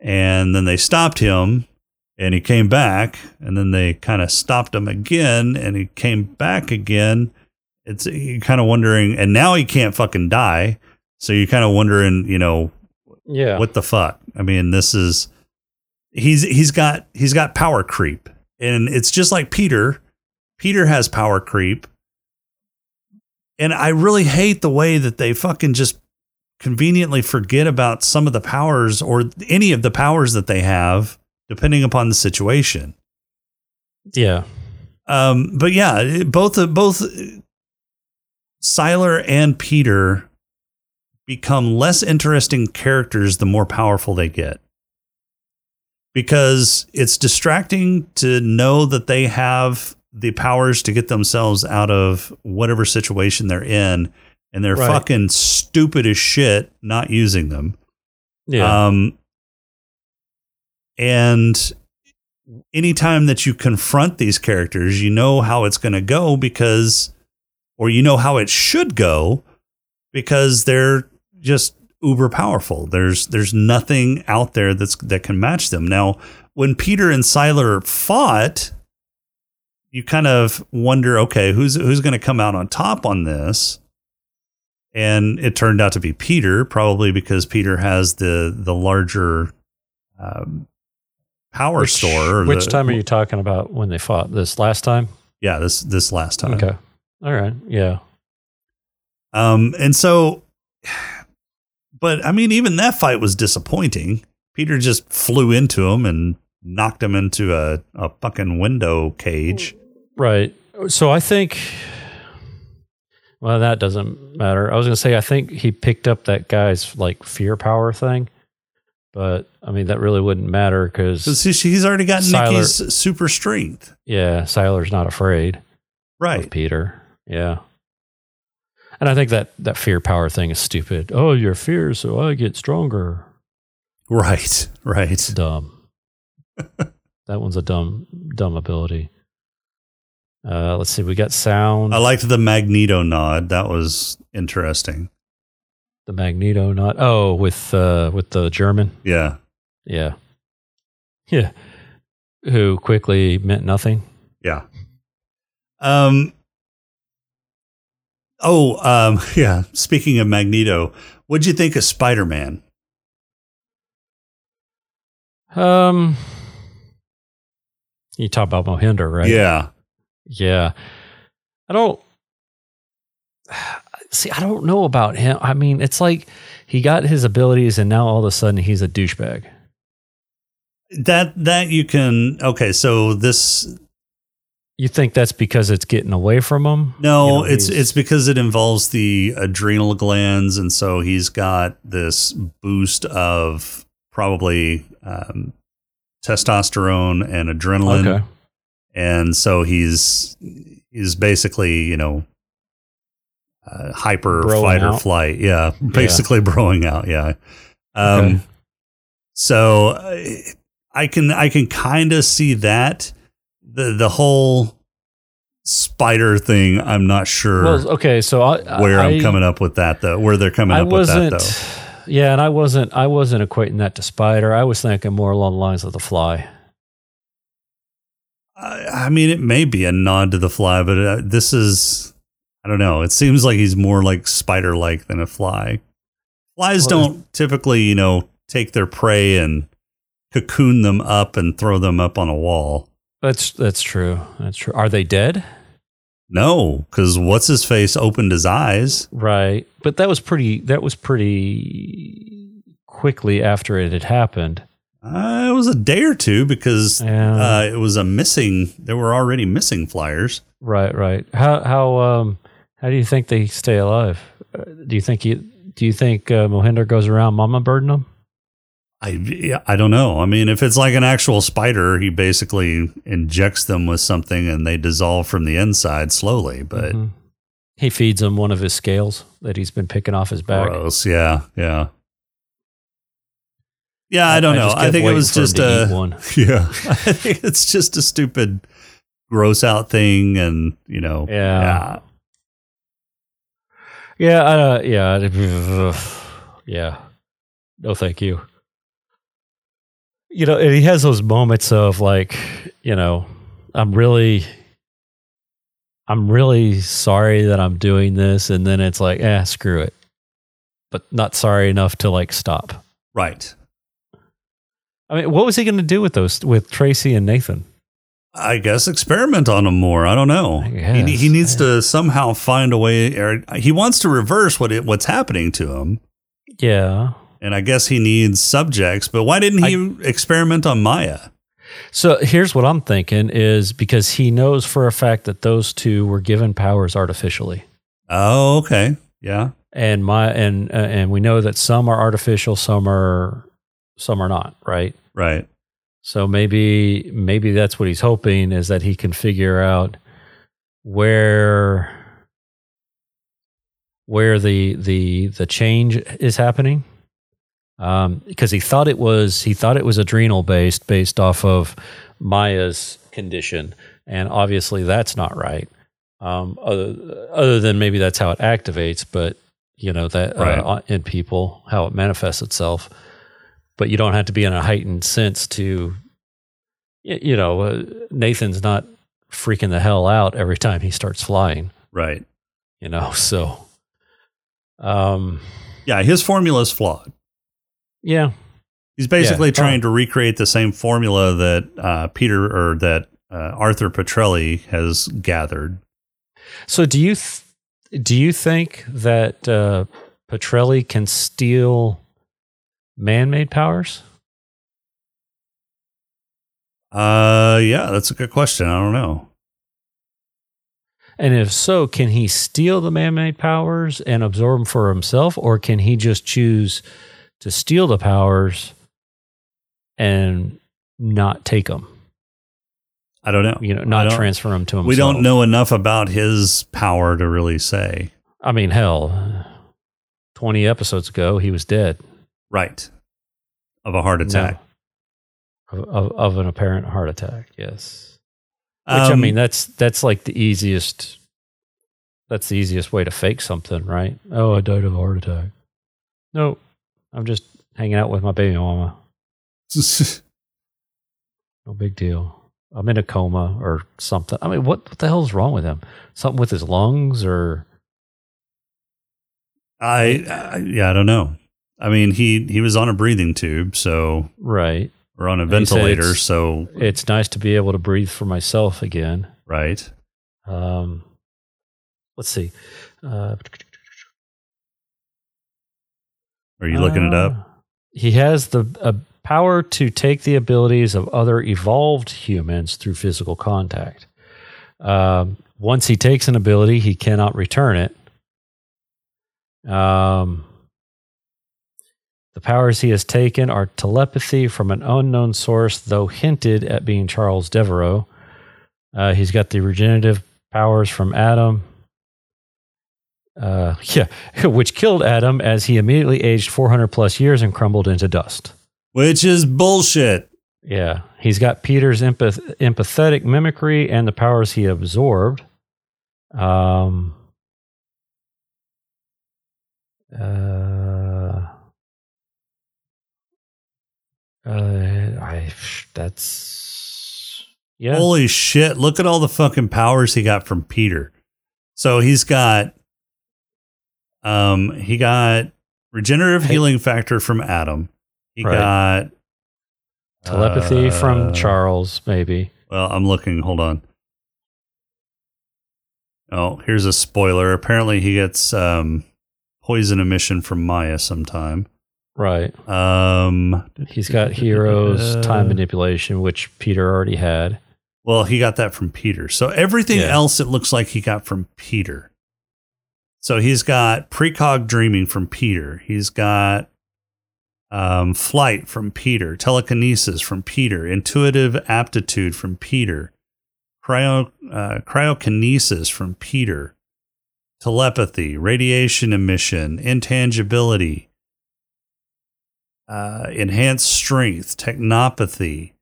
And then they stopped him, and he came back, and then they kind of stopped him again, and he came back again it's you're kind of wondering and now he can't fucking die so you're kind of wondering you know Yeah. what the fuck i mean this is he's he's got he's got power creep and it's just like peter peter has power creep and i really hate the way that they fucking just conveniently forget about some of the powers or any of the powers that they have depending upon the situation yeah. um, but yeah, both both Sylar and Peter become less interesting characters the more powerful they get. Because it's distracting to know that they have the powers to get themselves out of whatever situation they're in, and they're Right. fucking stupid as shit not using them. Yeah. Um, and anytime that you confront these characters, you know how it's going to go because, or you know how it should go because they're just uber powerful. There's there's nothing out there that's that can match them. Now, when Peter and Sylar fought, you kind of wonder, okay, who's who's going to come out on top on this? And it turned out to be Peter, probably because Peter has the the larger um, power which, store. or Which the- time are you talking about when they fought? This last time? Yeah, this this last time. Okay. All right. Yeah. Um, and so, but I mean, even that fight was disappointing. Peter just flew into him and knocked him into a, a fucking window cage. Right. So I think. Well, that doesn't matter. I was going to say I think he picked up that guy's like fear power thing, but I mean that really wouldn't matter because he's already got Sylar- Niki's super strength. yeah, Sylar's not afraid. of Right. Peter. Yeah. And I think that that fear power thing is stupid. Oh, your fear, so I get stronger. Right. Right. Dumb. that one's a dumb, dumb ability. Uh, let's see. We got sound. I liked the Magneto nod. That was interesting. the Magneto, not oh, with uh, with the German. Yeah. Yeah. Yeah. Who quickly meant nothing. Yeah. Um. Oh, um, yeah. Speaking of Magneto, what'd you think of Spider Man? Um, you talk about Mohinder, right? Yeah. Yeah. I don't see. I don't know about him. I mean, it's like he got his abilities, and now all of a sudden he's a douchebag. That that you can okay. So this You think that's because it's getting away from him? no, You know, it's it's because it involves the adrenal glands, and so he's got this boost of probably um, testosterone and adrenaline. okay. and so he's he's basically you know uh, hyper Broing fight or out. flight yeah basically broing out yeah um Okay. so i can i can kind of see that the the whole spider thing i'm not sure Well, okay. So I, where I, i'm coming up with that though where they're coming I up with that though Yeah, and I wasn't. I wasn't equating that to Spider. I was thinking more along the lines of the Fly. I, I mean, it may be a nod to the fly, but uh, this is, I don't know. It seems like he's more like spider like than a fly. Flies Well, don't typically, you know, take their prey and cocoon them up and throw them up on a wall. That's that's true. That's true. Are they dead? No, because what's his face opened his eyes. Right. But that was pretty. That was pretty quickly after it had happened. Uh, it was a day or two because Yeah. uh, it was a missing. There were already missing flyers. Right. Right. How how um how do you think they stay alive? Uh, do you think you do you think uh, Mohinder goes around mama birding them? I yeah, I don't know. I mean, if it's like an actual spider, he basically injects them with something and they dissolve from the inside slowly. But Mhm. He feeds them one of his scales that he's been picking off his back. gross, yeah, yeah, yeah. I don't know. I think it was just a one. yeah. I think it's just a stupid, gross out thing, and you know, Yeah. Yeah, uh, yeah, yeah. No, thank you. You know, and he has those moments of like, you know, I'm really, I'm really sorry that I'm doing this, and then it's like, eh, screw it, but not sorry enough to like stop. right. I mean, what was he going to do with those with Tracy and Nathan? I guess experiment on him more. I don't know. I He, guess, he needs to somehow find a way, or he wants to reverse what it, what's happening to him. Yeah. And I guess he needs subjects, but why didn't he experiment on Maya? So here's what I'm thinking is because he knows for a fact that those two were given powers artificially. Oh, okay. Yeah. And my and uh, and we know that some are artificial, some are some are not, right? Right. So maybe maybe that's what he's hoping is that he can figure out where where the the the change is happening. Um, because he thought it was he thought it was adrenal based based off of Maya's condition, and obviously that's not right. Um, other other than maybe that's how it activates, but you know that Right. uh, in people how it manifests itself. But you don't have to be in a heightened sense to, you know, uh, Nathan's not freaking the hell out every time he starts flying, Right. you know. So, um, Yeah. His formula is flawed. Yeah, He's basically Yeah. trying to recreate the same formula that uh, Peter or that uh, Arthur Petrelli has gathered. So do you th- do you think that uh, Petrelli can steal man-made powers? Uh, yeah, that's a good question. I don't know. And if so, can he steal the man-made powers and absorb them for himself, or can he just choose to steal the powers and not take them? I don't know. You know, not transfer them to himself. We don't know enough about his power to really say. I mean, hell, twenty episodes ago he was dead. Right. Of a heart attack. No. Of, of, of an apparent heart attack. Yes. Which I Um, mean, that's that's like the easiest. That's the easiest way to fake something, right? Oh, I died of a heart attack. No, I'm just hanging out with my baby mama. No big deal. I'm in a coma or something. I mean, what, what the hell's wrong with him? Something with his lungs or I, I yeah, I don't know. I mean, he he was on a breathing tube, so right? or on a And ventilator, it's- so It's nice to be able to breathe for myself again. right. Um, let's see. Uh, Are you looking it up? Uh, He has the uh, power to take the abilities of other evolved humans through physical contact. Um, once he takes an ability, he cannot return it. Um, the powers he has taken are telepathy from an unknown source, though hinted at being Charles Devereaux. Uh, he's got the regenerative powers from Adam. Uh, yeah, which killed Adam as he immediately aged 400 plus years and crumbled into dust. Which is bullshit. Yeah, he's got Peter's empath- empathetic mimicry and the powers he absorbed. Um, uh, uh, I that's yeah. Holy shit! Look at all the fucking powers he got from Peter. So he's got, um, he got regenerative Hey. healing factor from Adam. He Right. got Telepathy uh, from Charles, maybe. Well, I'm looking. Hold on. Oh, here's a spoiler. Apparently, he gets um, poison emission from Maya sometime. Right. Um, He's got Hiro's, time manipulation, which Peter already had. Well, he got that from Peter. So everything Yeah. else it looks like he got from Peter. So he's got precog dreaming from Peter. He's got um, flight from Peter, telekinesis from Peter, intuitive aptitude from Peter, cryo uh, cryokinesis from Peter, telepathy, radiation emission, intangibility, uh, enhanced strength, technopathy,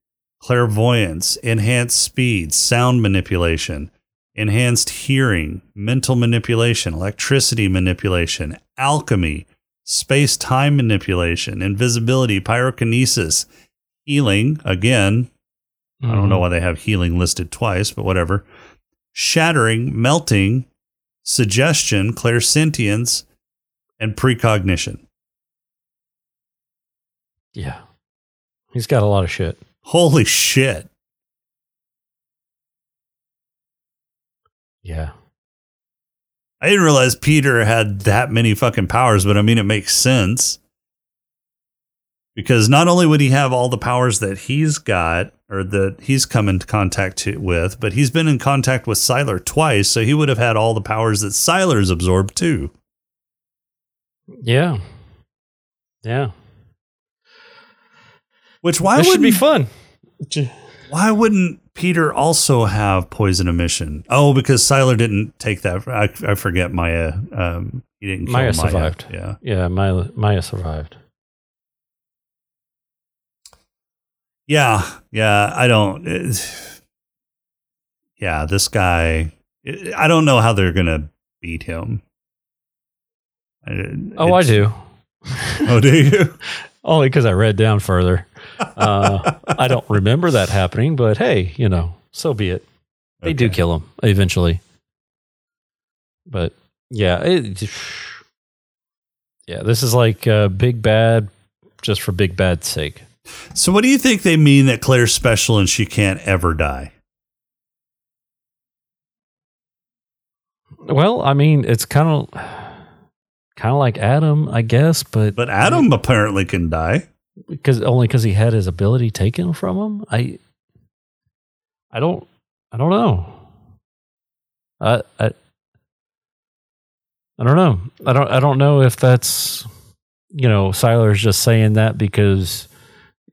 clairvoyance, enhanced speed, sound manipulation, enhanced hearing, mental manipulation, electricity manipulation, alchemy, space time manipulation, invisibility, pyrokinesis, healing. Again, I don't mm-hmm. know why they have healing listed twice, but whatever. Shattering, melting, suggestion, clairsentience, and precognition. Yeah. He's got a lot of shit. Holy shit. Yeah. I didn't realize Peter had that many fucking powers, but I mean, it makes sense. Because not only would he have all the powers that he's got or that he's come into contact to, with, but he's been in contact with Sylar twice, so he would have had all the powers that Sylar's absorbed too. Yeah. Yeah. Which why this wouldn't be fun. Why wouldn't Peter also have poison emission? Oh, because Sylar didn't take that. I, I forget Maya. Um, he didn't. Kill Maya survived. Yeah. Yeah, Maya, Maya survived. Yeah, yeah. I don't. it- yeah, this guy. I don't know how they're gonna beat him. Oh, I do. Oh, do you? Only because I read down further uh, I don't remember that happening, but hey, you know, so be it. They okay. do kill him eventually. But yeah, it, yeah, this is like uh, big bad just for big bad's sake. So, what do you think they mean that Claire's special and she can't ever die? Well, I mean, it's kind of kind of like Adam, I guess, but but Adam I mean, apparently can die because only because he had his ability taken from him. I I don't I don't know. I I I don't know. I don't I don't know if that's you know Sylar's just saying that because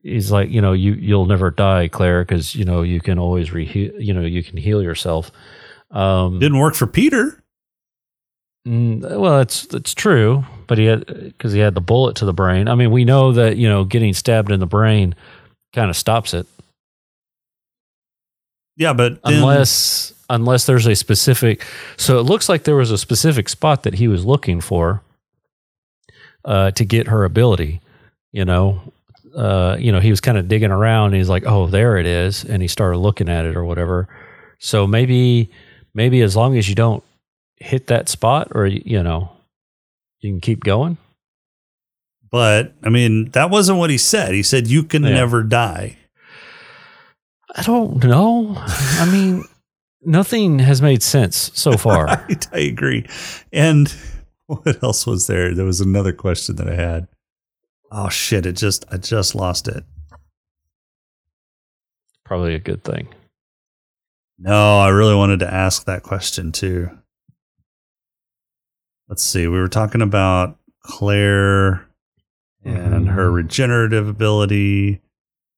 he's like you know you you'll never die Claire because you know you can always re you know you can heal yourself. Um, Didn't work for Peter. Mm, well, that's that's true, but he had because he had the bullet to the brain. I mean, we know that you know getting stabbed in the brain kind of stops it, Yeah, but then- unless unless there's a specific. So it looks like there was a specific spot that he was looking for uh, to get her ability. You know, uh, you know, he was kind of digging around. And he's like, "Oh, there it is," and he started looking at it or whatever. So maybe maybe as long as you don't hit that spot, or you know, you can keep going. but I mean, that wasn't what he said. He said you can Yeah. never die. I don't know. I mean, nothing has made sense so far. Right, I agree. And what else was there? There was another question that I had. Oh shit! It just I just lost it. Probably a good thing. No, I really wanted to ask that question too. Let's see. We were talking about Claire and Mhm. her regenerative ability,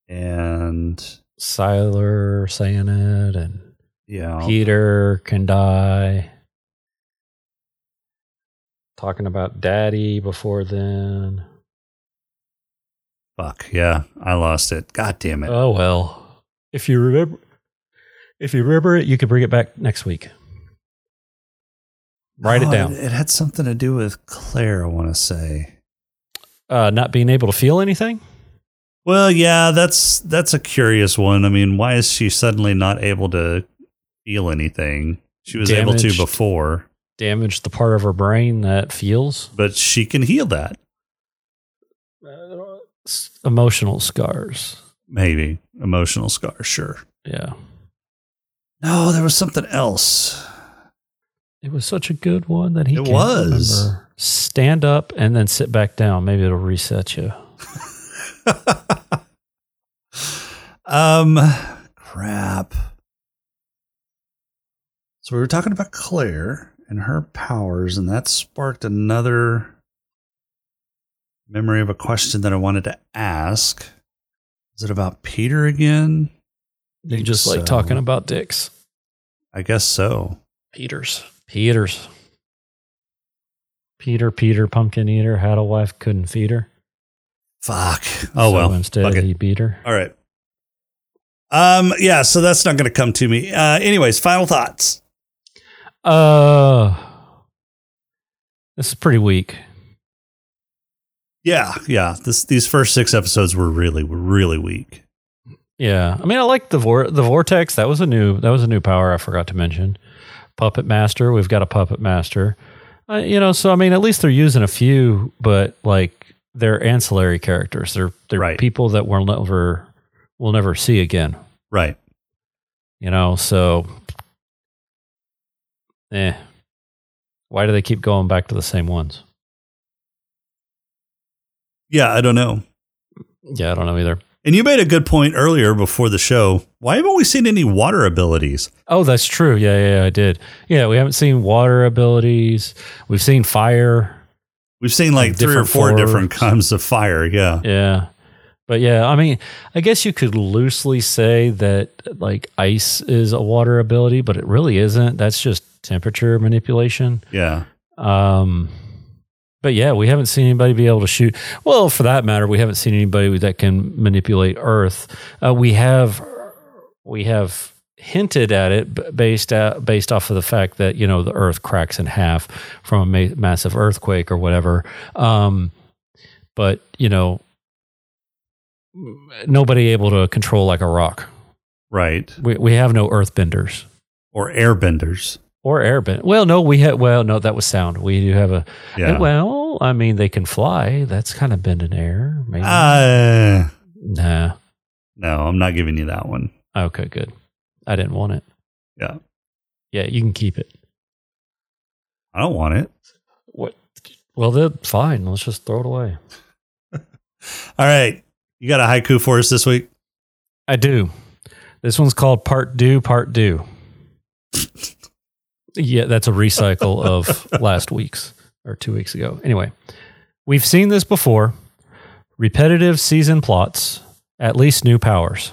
and Siler saying it, and yeah, Peter can die. Talking about Daddy before then. fuck yeah, I lost it. God damn it! Oh well. If you remember, if you remember it, you could bring it back next week. Write Oh, it down. It, had something to do with Claire. I want to say. Uh, not being able to feel anything. Well, yeah, that's that's a curious one. I mean, why is she suddenly not able to feel anything? She was able to before, Damage the part of her brain that feels. but she can heal that. S- Emotional scars. Maybe emotional scars, sure. Yeah. No, there was something else. It was such a good one that he It was. remember. Stand up and then sit back down. Maybe it'll reset you. um, crap. So we were talking about Claire and her powers, and that sparked another memory of a question that I wanted to ask. Is it about Peter again? You just like talking about dicks. I guess so. Peters. Peters. Peter, Peter, pumpkin eater, had a wife, couldn't feed her. Fuck. Oh so well. Instead, Fuck it. he beat her. All right. Um. Yeah. So that's not going to come to me. Uh. Anyways, final thoughts. Uh, this is pretty weak. Yeah. Yeah. This these first six episodes were really were really weak. Yeah, I mean, I like the vor- the vortex. That was a new that was a new power I forgot to mention. Puppet master. We've got a puppet master. Uh, you know, so I mean, at least they're using a few, but like they're ancillary characters. They're they're Right. people that we'll never we'll never see again. Right. You know, so eh. Why do they keep going back to the same ones? Yeah. I don't know. Yeah, I don't know either. And you made a good point earlier before the show. Why haven't we seen any water abilities? Oh, that's true. Yeah, yeah, yeah, I did. Yeah, we haven't seen water abilities. We've seen fire. We've seen like three or four different kinds of fire. Yeah. Yeah. But yeah, I mean, I guess you could loosely say that like ice is a water ability, but it really isn't. That's just temperature manipulation. Yeah. Um, but yeah, we haven't seen anybody be able to shoot. Well, for that matter, we haven't seen anybody that can manipulate Earth. Uh, we have we have hinted at it based out, based off of the fact that you know the Earth cracks in half from a ma- massive earthquake or whatever. Um, but you know, nobody able to control like a rock. Right. We we have no Earthbenders Or airbenders. Or airbend. Well, no, we have. Well, no, that was sound. We do have a. Yeah. Well, I mean, they can fly. That's kind of bend in air. Maybe. Uh, nah. no, I'm not giving you that one. Okay, good. I didn't want it. Yeah. Yeah, you can keep it. I don't want it. What? Well, then fine. Let's just throw it away. All right. You got a haiku for us this week? I do. This one's called Part Do, Part Do. yeah, that's a recycle of last week's or two weeks ago. Anyway, we've seen this before repetitive season plots, at least new powers.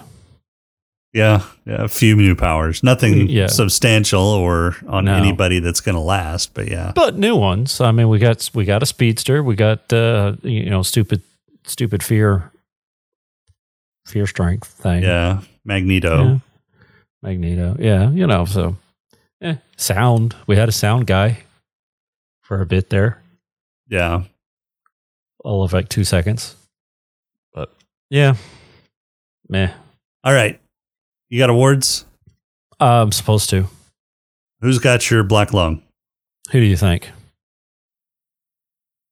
Yeah, yeah, a few new powers. Nothing Yeah. substantial or on No. anybody that's going to last, but yeah. But new ones. I mean, we got we got a speedster. We got uh, you know stupid stupid fear fear strength thing. Yeah, Magneto. Yeah. Magneto. Yeah, you know, so. Sound. We had a sound guy for a bit there. Yeah. All of like two seconds. But yeah. Meh. All right. You got awards? I'm supposed to. Who's got your black lung? Who do you think?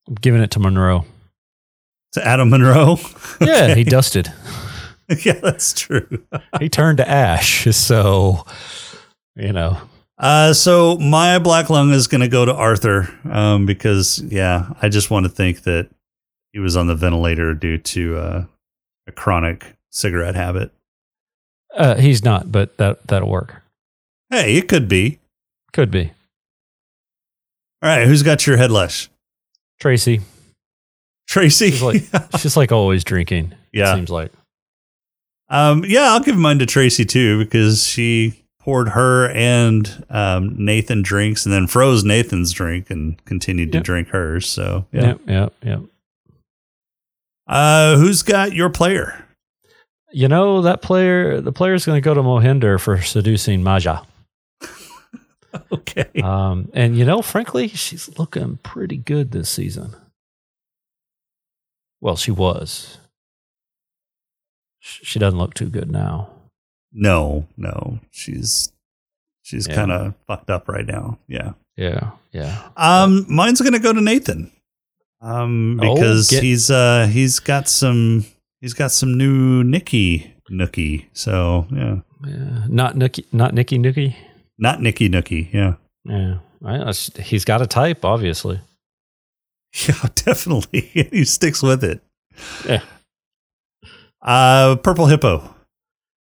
I'm giving it to Monroe. To Adam Monroe? Yeah, he dusted. yeah, that's true. He turned to ash. So, you know, Uh, so my black lung is going to go to Arthur um, because, yeah, I just want to think that he was on the ventilator due to uh, a chronic cigarette habit. uh, he's not, but that that'll work. Hey, it could be. Could be All right, who's got your head lash? Tracy. Tracy. She's like she's like always drinking. Yeah. it seems like. um, yeah, I'll give mine to Tracy too because she poured her and um, Nathan drinks and then froze Nathan's drink and continued to drink hers. So, yeah. Yep, yep, yep. Uh, who's got your player? You know that player. The player's going to go to Mohinder for seducing Maya. Okay. Um, and you know, frankly, she's looking pretty good this season. Well, she was. She doesn't look too good now. No, no, she's she's Yeah. kind of fucked up right now. Yeah. Yeah, yeah. Um, mine's gonna go to Nathan. Um, Oh, because get- he's uh he's got some he's got some new Niki Nookie. So yeah, yeah. Not Niki, not Niki Nookie. not Niki Nookie. Yeah, Yeah, I, he's got a type, obviously. yeah, definitely. he sticks with it. Yeah. Uh, Purple Hippo.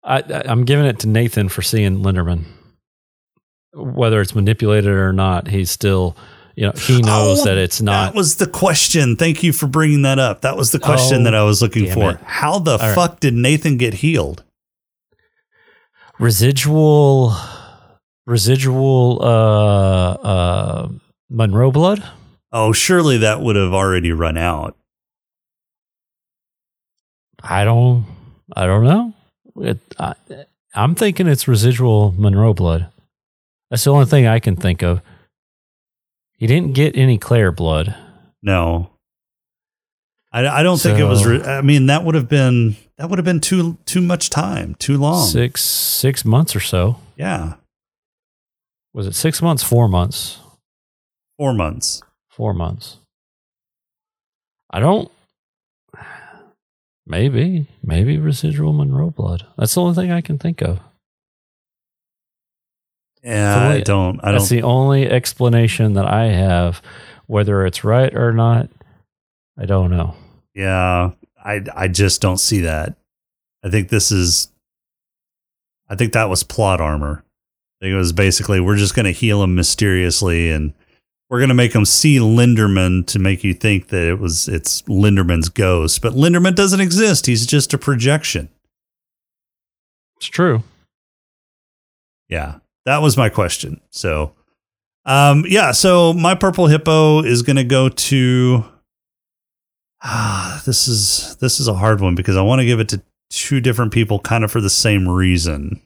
I, I'm giving it to Nathan for seeing Linderman. Whether it's manipulated or not, he's still, you know, he knows Oh, that it's not. That was the question. Thank you for bringing that up. That was the question Oh, that I was looking for. it. How the right. fuck did Nathan get healed? residual residual uh uh Monroe blood? Oh, surely that would have already run out. I don't I don't know. It, I, I'm thinking it's residual Monroe blood. That's the only thing I can think of. He didn't get any Claire blood. No, I, I don't think it was. Re- I mean, that would have been that would have been too too much time, too long. Six six months or so. Yeah, Was it six months? Four months? four months. Four months. I don't. Maybe, maybe residual Monroe blood. That's the only thing I can think of. Yeah, So I don't. I don't. the only explanation that I have. Whether it's right or not, I don't know. yeah, I I just don't see that. I think this is. I think that was plot armor. I think it was basically we're just going to heal him mysteriously and we're going to make him see Linderman to make you think that it was it's Linderman's ghost, but Linderman doesn't exist. He's just a projection. It's true. Yeah, that was my question. So, um, yeah, so my purple hippo is going to go to. Ah, this is this is a hard one because I want to give it to two different people, kind of for the same reason.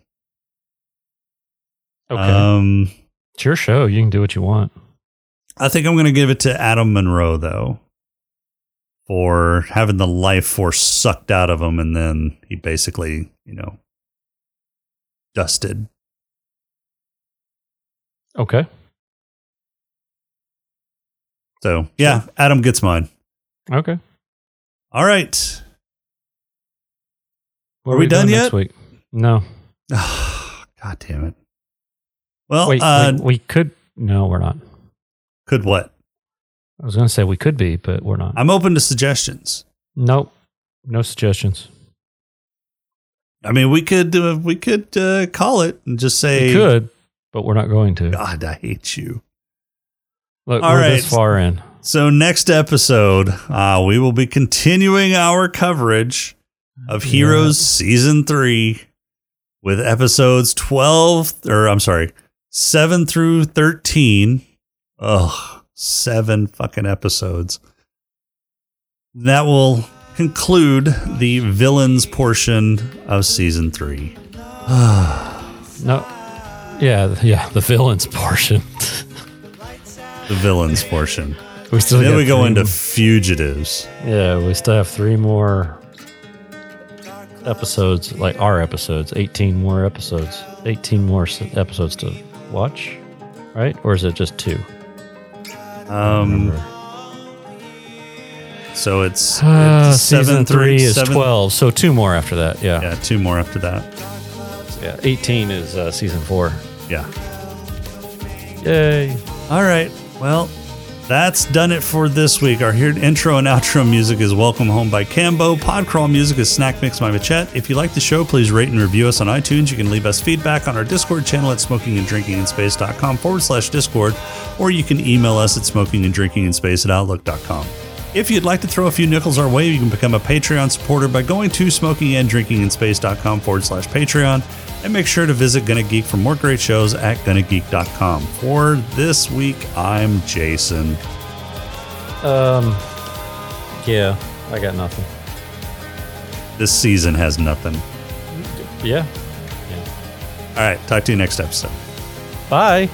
Okay, Um, it's your show. You can do what you want. I think I'm going to give it to Adam Monroe though, for having the life force sucked out of him, and then he basically, you know, dusted. Okay. So yeah, Adam gets mine. Okay. All right. What Are we done doing yet? Week? No. God damn it. Well, Wait, uh, wait, we could. No, we're not. Could what? I was going to say we could be, but we're not. I'm open to suggestions. Nope. No suggestions. I mean, we could uh, we could uh, call it and just say, We could, but we're not going to. God, I hate you. Look, All we're right. this far in. So next episode, uh, we will be continuing our coverage of Heroes season three with episodes twelve, or I'm sorry, seven through thirteen. Ugh, seven fucking episodes. That will conclude the villains portion of season three. No. Yeah, yeah, the villains portion. The villains portion. we still then we go into fugitives. Yeah, we still have three more episodes, like our episodes, 18 more episodes, 18 more episodes to watch, right? Or is it just two? Um, so it's, Uh, it's season through- three is seven- 12, so two more after that. Yeah. Yeah, two more after that. Yeah. 18 is uh, season four. Yeah. Yay. All right. Well, that's done it for this week. Our here intro and outro music is Welcome Home by Cambo. Podcrawl music is Snack Mix by Machette. If you like the show, please rate and review us on iTunes. You can leave us feedback on our Discord channel at smokinganddrinkinginspace.com forward slash Discord, or you can email us at smokinganddrinkinginspace at outlook.com. If you'd like to throw a few nickels our way, you can become a Patreon supporter by going to smokinganddrinkinginspace.com forward slash Patreon. And make sure to visit Gonna Geek for more great shows at gonnageek.com. For this week, I'm Jason. Um, yeah, I got nothing. This season has nothing. Yeah. Yeah. All right, talk to you next episode. Bye.